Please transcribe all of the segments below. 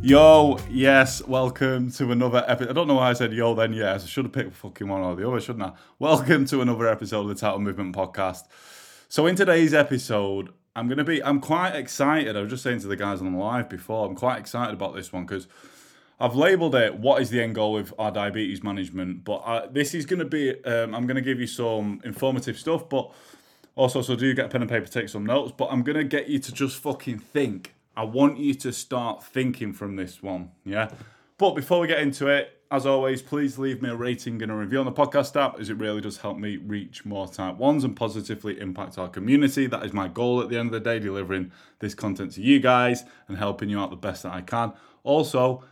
Yo, yes, welcome to another episode. I don't know why I said yo then, yes. I should have picked fucking one or the other, shouldn't I? Welcome to another episode of the Type 1 Movement Podcast. So, in today's episode, I'm to be, I'm quite excited. I was just saying to the guys on the live before, I'm quite excited about this one because I've labeled it what is the end goal with our diabetes management. But I, this is to be, um, I'm to give you some informative stuff, but also, so do get a pen and paper, take some notes. But I'm to get you to just fucking think I want you to start thinking from this one, yeah? But before we get into it, as always, please leave me a rating and a review on the podcast app as it really does help me reach more type ones and positively impact our community. That is my goal at the end of the day, delivering this content to you guys and helping you out the best that I can. Also,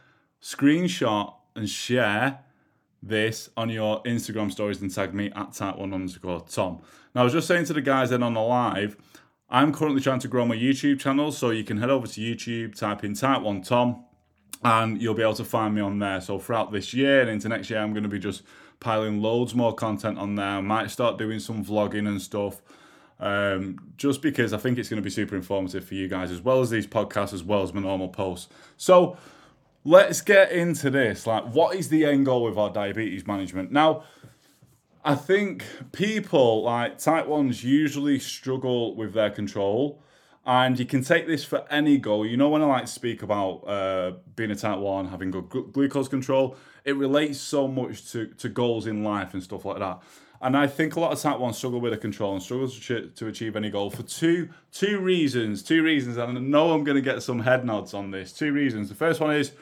screenshot and share this on your Instagram stories and tag me at type1 underscore Tom. Now, I was just saying to the guys then on the live, I'm currently trying to grow my YouTube channel, so you can head over to YouTube, type in Type 1 Tom, and you'll be able to find me on there. So throughout this year and into next year, I'm going to be just piling loads more content on there. I might start doing some vlogging and stuff, um, just because I think it's going to be super informative for you guys, as well as these podcasts, as well as my normal posts. So let's get into this. Like, what is the end goal with our diabetes management? Now, I think people like type ones usually struggle with their control, and you can take this for any goal. You know, when I like speak about uh, being a type one, having good glucose control, it relates so much to, to goals in life and stuff like that. And I think a lot of type ones struggle with the control and struggle to, to achieve any goal for two two reasons. Two reasons, and I know I'm going to get some head nods on this. Two reasons. The first one is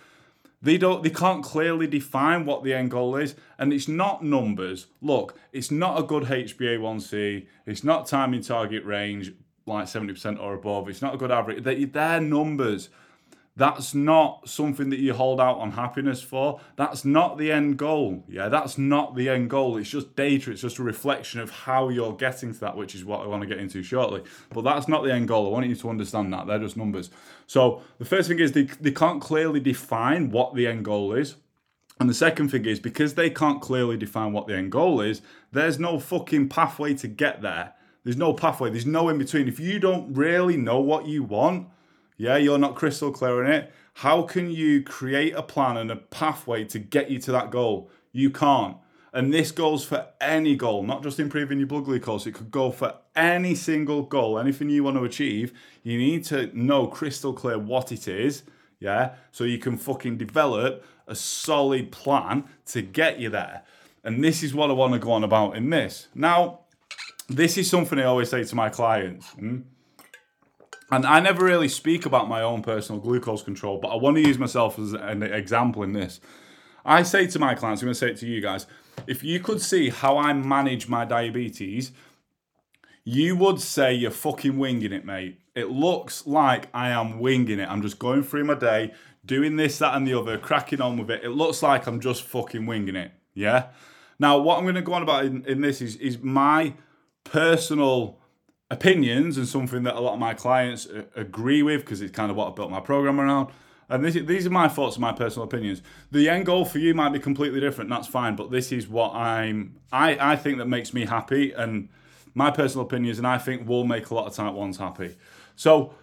they don't they can't clearly define what the end goal is, and it's not numbers. Look, it's not a good HbA1c, it's not time in target range like 70% or above, it's not a good average. They, they're numbers. That's not something that you hold out on happiness for. That's not the end goal. Yeah, that's not the end goal. It's just data. It's just a reflection of how you're getting to that, which is what I want to get into shortly. But that's not the end goal. I want you to understand that. They're just numbers. So the first thing is they, they can't clearly define what the end goal is. And the second thing is because they can't clearly define what the end goal is, there's no fucking pathway to get there. There's no pathway. There's no in between. If you don't really know what you want, yeah, you're not crystal clear in it. How can you create a plan and a pathway to get you to that goal? You can't. And this goes for any goal, not just improving your blood glucose. It could go for any single goal, anything you want to achieve. You need to know crystal clear what it is, yeah? So you can fucking develop a solid plan to get you there. And this is what I want to go on about in this. Now, this is something I always say to my clients. Hmm? And I never really speak about my own personal glucose control, but I want to use myself as an example in this. I say to my clients, I'm going to say it to you guys, if you could see how I manage my diabetes, you would say you're fucking winging it, mate. It looks like I am winging it. I'm just going through my day, doing this, that, and the other, cracking on with it. It looks like I'm just fucking winging it. Yeah. Now, what I'm going to go on about in, in this is, is my personal opinions and something that a lot of my clients agree with because it's kind of what I built my program around. And this, these are my thoughts and my personal opinions. The end goal for you might be completely different. That's fine, but this is what I'm. I I think that makes me happy, and my personal opinions, and I think will make a lot of type ones happy. So,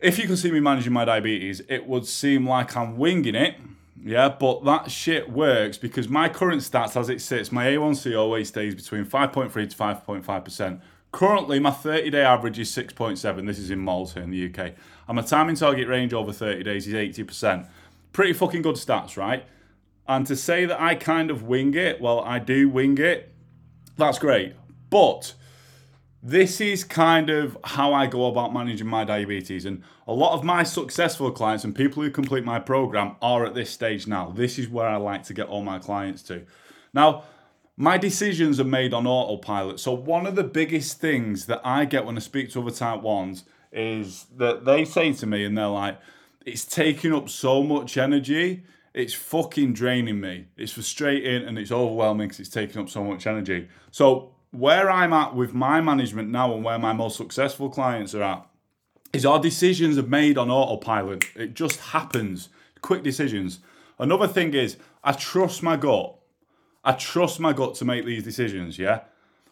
if you can see me managing my diabetes, it would seem like I'm winging it. Yeah, but that shit works because my current stats as it sits, my A1C always stays between 5.3 to 5.5%. Currently, my 30 day average is 6.7. This is in Malta in the UK. And my timing target range over 30 days is 80%. Pretty fucking good stats, right? And to say that I kind of wing it, well, I do wing it, that's great. But this is kind of how I go about managing my diabetes. And a lot of my successful clients and people who complete my program are at this stage now. This is where I like to get all my clients to. Now, my decisions are made on autopilot. So one of the biggest things that I get when I speak to other type ones is that they say to me and they're like, it's taking up so much energy. it's fucking draining me. It's frustrating and it's overwhelming because it's taking up so much energy. So, where I'm at with my management now and where my most successful clients are at is our decisions are made on autopilot. It just happens. Quick decisions. Another thing is, I trust my gut. I trust my gut to make these decisions, yeah?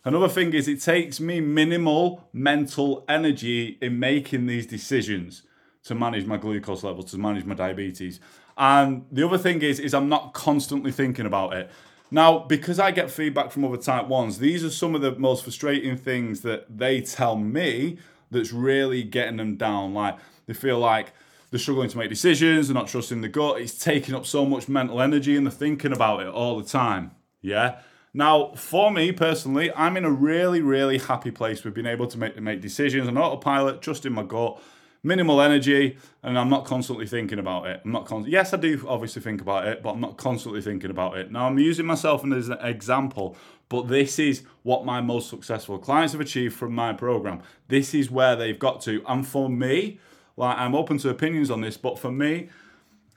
Another thing is, it takes me minimal mental energy in making these decisions to manage my glucose levels, to manage my diabetes. And the other thing is, is I'm not constantly thinking about it. Now, because I get feedback from other type ones, these are some of the most frustrating things that they tell me that's really getting them down. Like they feel like they're struggling to make decisions, they're not trusting the gut, it's taking up so much mental energy and they're thinking about it all the time. Yeah. Now, for me personally, I'm in a really, really happy place with being able to make, make decisions on autopilot, trusting my gut, minimal energy, and I'm not constantly thinking about it. I'm not con- yes, I do obviously think about it, but I'm not constantly thinking about it. Now I'm using myself as an example, but this is what my most successful clients have achieved from my program. This is where they've got to, and for me, like I'm open to opinions on this, but for me,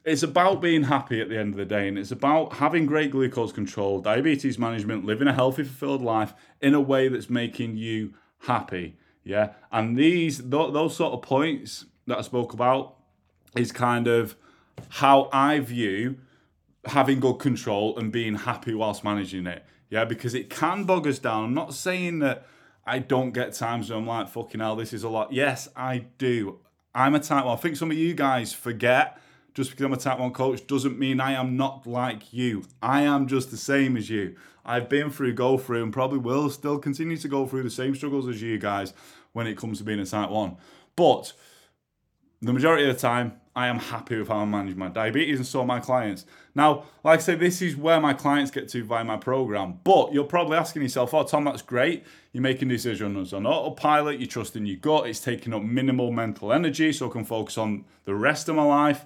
it's about being happy at the end of the day, and it's about having great glucose control, diabetes management, living a healthy, fulfilled life in a way that's making you happy. Yeah, and these th- those sort of points that I spoke about is kind of how I view having good control and being happy whilst managing it. Yeah, because it can bog us down. I'm not saying that I don't get times where I'm like, fucking hell, this is a lot. Yes, I do. I'm a type one. I think some of you guys forget just because I'm a type one coach doesn't mean I am not like you. I am just the same as you. I've been through, go through, and probably will still continue to go through the same struggles as you guys when it comes to being a type one. But the majority of the time, I am happy with how I manage my diabetes and so my clients. Now, like I say, this is where my clients get to via my program. But you're probably asking yourself, oh, Tom, that's great. You're making decisions on autopilot, you're trusting your gut, it's taking up minimal mental energy so I can focus on the rest of my life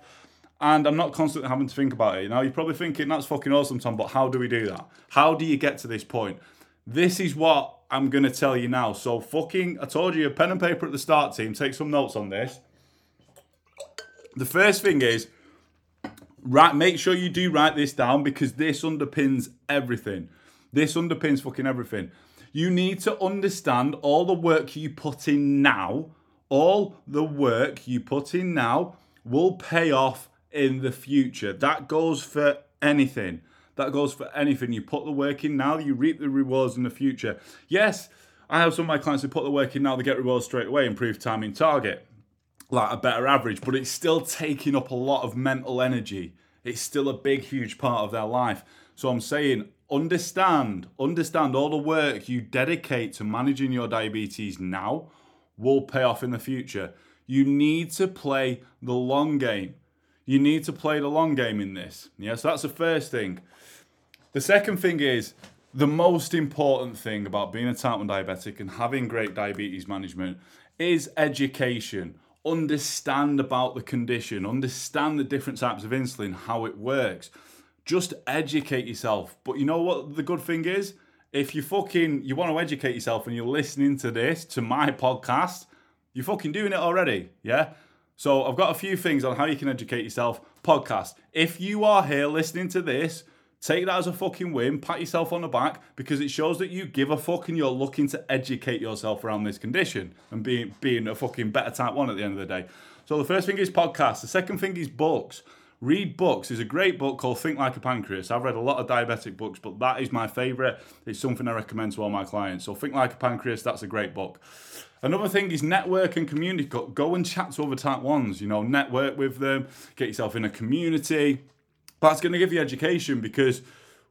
and I'm not constantly having to think about it. Now, you're probably thinking, that's fucking awesome, Tom, but how do we do that? How do you get to this point? This is what I'm to tell you now. So, fucking, I told you, a pen and paper at the start, team. Take some notes on this. The first thing is, right, make sure you do write this down because this underpins everything. This underpins fucking everything. You need to understand all the work you put in now, all the work you put in now will pay off in the future. That goes for anything. That goes for anything. You put the work in now, you reap the rewards in the future. Yes, I have some of my clients who put the work in now, they get rewards straight away, improve time in target, like a better average, but it's still taking up a lot of mental energy. It's still a big, huge part of their life. So I'm saying, understand, understand all the work you dedicate to managing your diabetes now will pay off in the future. You need to play the long game. You need to play the long game in this. Yeah, so that's the first thing. The second thing is the most important thing about being a type 1 diabetic and having great diabetes management is education. Understand about the condition, understand the different types of insulin, how it works. Just educate yourself. But you know what the good thing is? If you fucking you want to educate yourself and you're listening to this, to my podcast, you're fucking doing it already. Yeah? So I've got a few things on how you can educate yourself. Podcast. If you are here listening to this, take that as a fucking win. Pat yourself on the back because it shows that you give a fuck and you're looking to educate yourself around this condition and being being a fucking better type one at the end of the day. So the first thing is podcast. The second thing is books. Read books. There's a great book called Think Like a Pancreas. I've read a lot of diabetic books, but that is my favourite. It's something I recommend to all my clients. So Think Like a Pancreas, that's a great book. Another thing is network and community. Go, go and chat to other type ones, you know, network with them, get yourself in a community. That's going to give you education because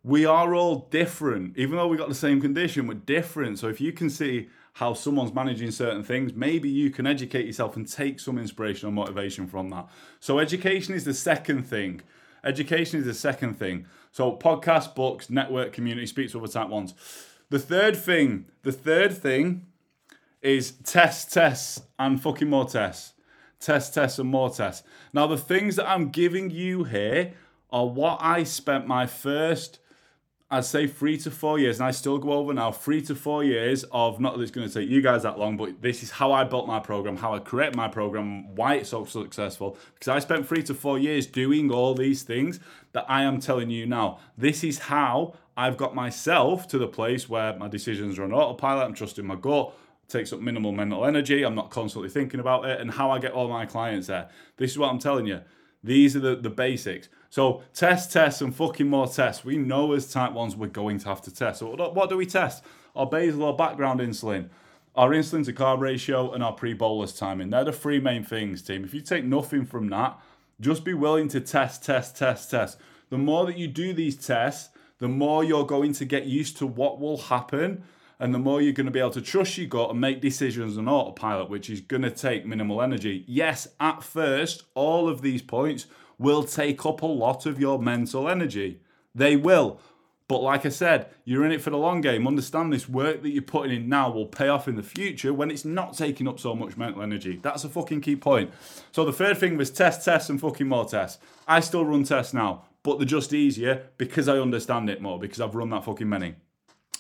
we are all different. Even though we got the same condition, we're different. So if you can see how someone's managing certain things, maybe you can educate yourself and take some inspiration or motivation from that. So education is the second thing. Education is the second thing. So podcast, books, network, community, speak to other type ones. The third thing, the third thing is test, tests, and fucking more tests. Test, tests, and more tests. Now, the things that I'm giving you here are what I spent my first, I'd say three to four years, and I still go over now, three to four years of not that it's going to take you guys that long, but this is how I built my program, how I create my program, why it's so successful. Because I spent three to four years doing all these things that I am telling you now. This is how I've got myself to the place where my decisions are on autopilot, I'm trusting my gut, takes up minimal mental energy, I'm not constantly thinking about it, and how I get all my clients there. This is what I'm telling you. These are the, the basics. So test, test, and fucking more tests. We know as type 1s we're going to have to test. So what do we test? Our basal or background insulin, our insulin to carb ratio, and our pre-bolus timing. They're the three main things, team. If you take nothing from that, just be willing to test, test, test, test. The more that you do these tests, the more you're going to get used to what will happen and the more you're going to be able to trust your gut and make decisions on autopilot, which is going to take minimal energy. Yes, at first, all of these points will take up a lot of your mental energy. They will. But like I said, you're in it for the long game. Understand this work that you're putting in now will pay off in the future when it's not taking up so much mental energy. That's a fucking key point. So the third thing was test, test, and fucking more tests. I still run tests now, but they're just easier because I understand it more, because I've run that fucking many.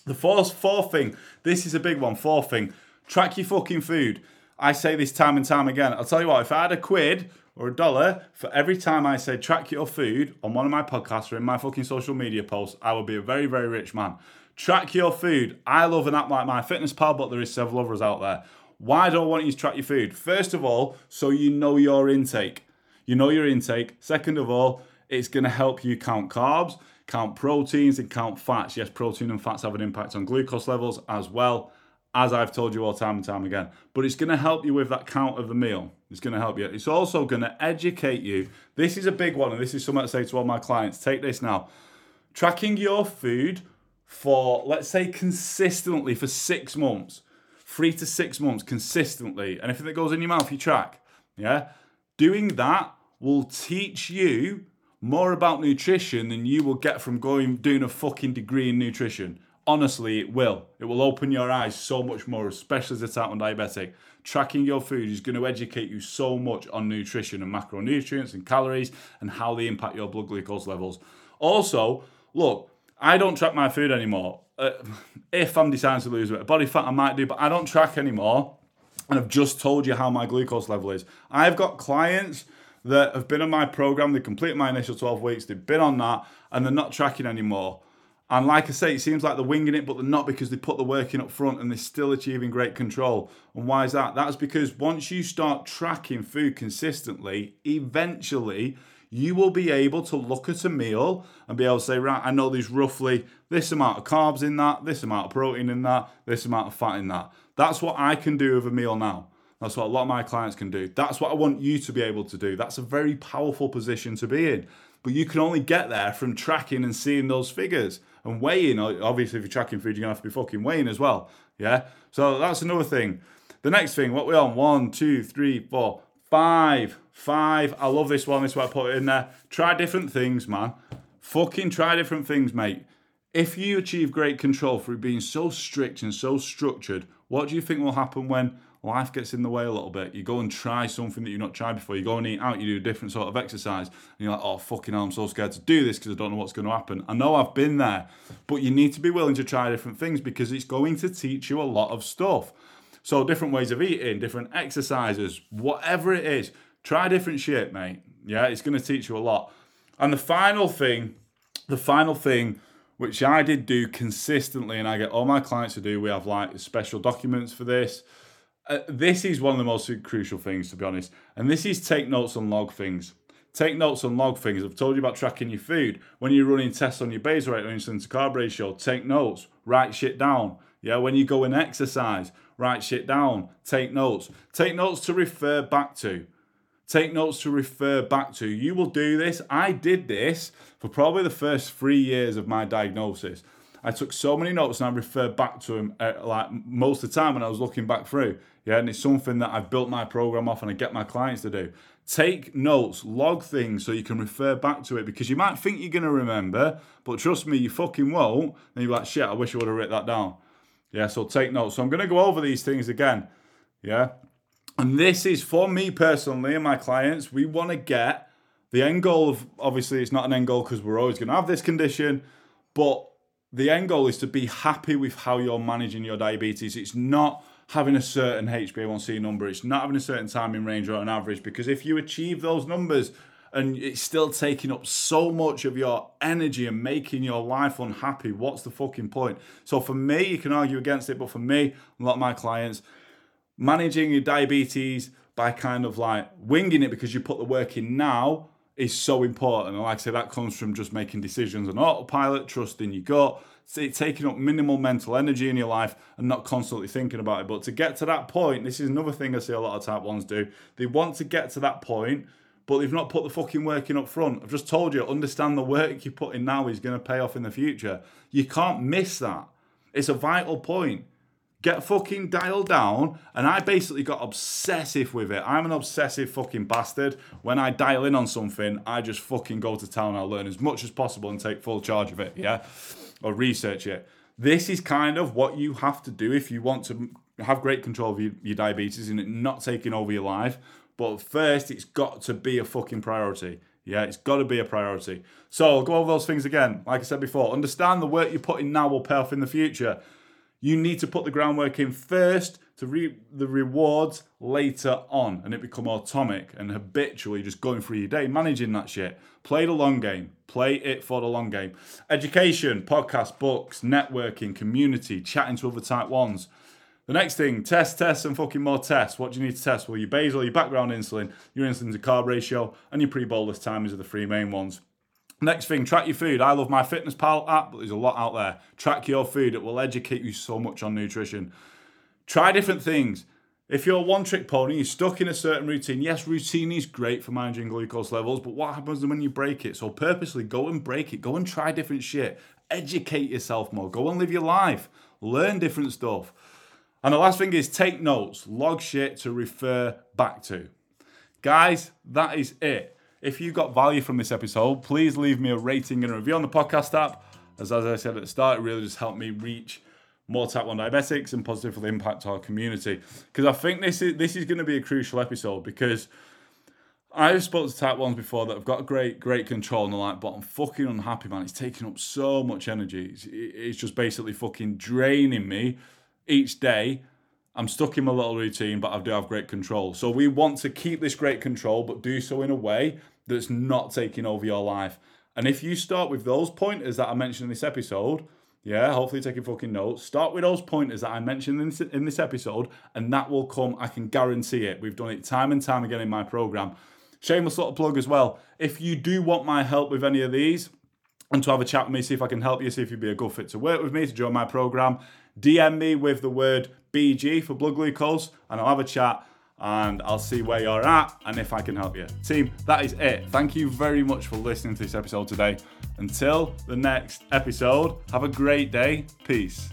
The fourth, fourth thing, this is a big one. Fourth thing, track your fucking food. I say this time and time again. I'll tell you what, if I had a quid or a dollar for every time I say track your food on one of my podcasts or in my fucking social media posts, I would be a very, very rich man. Track your food. I love an app like MyFitnessPal, but there is several others out there. Why do I want you to track your food? First of all, so you know your intake. You know your intake. Second of all, it's going to help you count carbs count proteins and count fats. Yes, protein and fats have an impact on glucose levels as well, as I've told you all time and time again. But it's going to help you with that count of the meal. It's going to help you. It's also going to educate you. This is a big one, and this is something I say to all my clients. Take this now. Tracking your food for, let's say, consistently for six months, three to six months consistently, anything that goes in your mouth, you track. Yeah? Doing that will teach you more about nutrition than you will get from going doing a fucking degree in nutrition. Honestly, it will. It will open your eyes so much more, especially as a type 1 diabetic. Tracking your food is going to educate you so much on nutrition and macronutrients and calories and how they impact your blood glucose levels. Also, look, I don't track my food anymore. Uh, if I'm deciding to lose weight, body fat I might do, but I don't track anymore. And I've just told you how my glucose level is. I've got clients that have been on my program. They completed my initial 12 weeks. They've been on that and they're not tracking anymore. And like I say, it seems like they're winging it, but they're not because they put the work in up front and they're still achieving great control. And why is that? That's because once you start tracking food consistently, eventually you will be able to look at a meal and be able to say, right, I know there's roughly this amount of carbs in that, this amount of protein in that, this amount of fat in that. That's what I can do with a meal now. That's what a lot of my clients can do. That's what I want you to be able to do. That's a very powerful position to be in. But you can only get there from tracking and seeing those figures and weighing. Obviously, if you're tracking food, you're gonna have to be fucking weighing as well. Yeah. So that's another thing. The next thing, what we on? One, two, three, four, five, five. I love this one. This is why I put it in there. Try different things, man. Fucking try different things, mate. If you achieve great control through being so strict and so structured, what do you think will happen when life gets in the way a little bit. You go and try something that you've not tried before. You go and eat out, you do a different sort of exercise, and you're like, oh, fucking hell, I'm so scared to do this because I don't know what's going to happen. I know I've been there, but you need to be willing to try different things because it's going to teach you a lot of stuff. So, different ways of eating, different exercises, whatever it is, try different shit, mate. Yeah, it's going to teach you a lot. And the final thing, the final thing, which I did do consistently, and I get all my clients to do, we have like special documents for this. Uh, this is one of the most crucial things, to be honest. And this is take notes and log things. Take notes and log things. I've told you about tracking your food. When you're running tests on your basal rate or insulin to carb ratio, take notes, write shit down. Yeah, when you go and exercise, write shit down, take notes. Take notes to refer back to. Take notes to refer back to. You will do this. I did this for probably the first three years of my diagnosis. I took so many notes and I referred back to them uh, like most of the time when I was looking back through. Yeah, and it's something that I've built my program off and I get my clients to do. Take notes, log things so you can refer back to it because you might think you're going to remember, but trust me, you fucking won't. And you're like, shit, I wish I would have written that down. Yeah, so take notes. So I'm going to go over these things again. Yeah. And this is for me personally and my clients. We want to get the end goal of obviously, it's not an end goal because we're always going to have this condition, but the end goal is to be happy with how you're managing your diabetes. It's not having a certain HbA1c number, it's not having a certain timing range or an average, because if you achieve those numbers and it's still taking up so much of your energy and making your life unhappy, what's the fucking point? So for me, you can argue against it, but for me, a lot of my clients, managing your diabetes by kind of like winging it because you put the work in now is so important. And like I say, that comes from just making decisions on autopilot, trusting your gut, taking up minimal mental energy in your life and not constantly thinking about it. But to get to that point, this is another thing I see a lot of type ones do. They want to get to that point, but they've not put the fucking work in up front. I've just told you, understand the work you put in now is going to pay off in the future. You can't miss that. It's a vital point get fucking dialed down. And I basically got obsessive with it. I'm an obsessive fucking bastard. When I dial in on something, I just fucking go to town. I'll learn as much as possible and take full charge of it, yeah? Or research it. This is kind of what you have to do if you want to have great control of your, your diabetes and it not taking over your life. But first, it's got to be a fucking priority. Yeah, it's got to be a priority. So I'll go over those things again. Like I said before, understand the work you're putting now will pay off in the future. You need to put the groundwork in first to reap the rewards later on and it become automatic and habitually just going through your day, managing that shit. Play the long game. Play it for the long game. Education, podcast, books, networking, community, chatting to other type ones. The next thing, test, test, and fucking more tests. What do you need to test? Well, your basal, your background insulin, your insulin to carb ratio, and your pre-bolus timers are the three main ones. Next thing, track your food. I love my Fitness Pal app, but there's a lot out there. Track your food. It will educate you so much on nutrition. Try different things. If you're a one trick pony, you're stuck in a certain routine. Yes, routine is great for managing glucose levels, but what happens when you break it? So purposely go and break it. Go and try different shit. Educate yourself more. Go and live your life. Learn different stuff. And the last thing is take notes. Log shit to refer back to. Guys, that is it. If you got value from this episode, please leave me a rating and a review on the podcast app. As, as I said at the start, it really just helped me reach more type 1 diabetics and positively impact our community. Because I think this is this is going to be a crucial episode because I've spoken to type 1s before that have got great, great control and they're like, but I'm fucking unhappy, man. It's taking up so much energy. It's, it's just basically fucking draining me each day. I'm stuck in my little routine, but I do have great control. So we want to keep this great control, but do so in a way that's not taking over your life. And if you start with those pointers that I mentioned in this episode, yeah, hopefully taking fucking notes. Start with those pointers that I mentioned in this, in this episode, and that will come. I can guarantee it. We've done it time and time again in my program. Shameless little plug as well. If you do want my help with any of these, and to have a chat with me, see if I can help you, see if you'd be a good fit to work with me to join my program, DM me with the word BG for blood glucose, and I'll have a chat and I'll see where you're at and if I can help you. Team, that is it. Thank you very much for listening to this episode today. Until the next episode, have a great day. Peace.